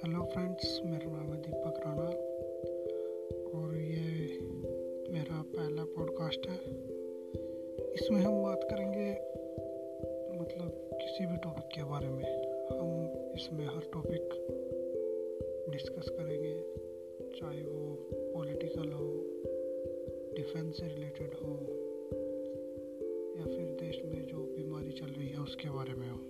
Hello friends मेरा नाम है दीपक राणा और ये मेरा पहला पॉडकास्ट है। इसमें हम बात करेंगे मतलब किसी भी टॉपिक के बारे में। हम इसमें हर टॉपिक डिस्कस करेंगे, चाहे वो पॉलिटिकल हो डिफेंस से रिलेटेड हो, या फिर देश में जो बीमारी चल रही है उसके बारे में हो।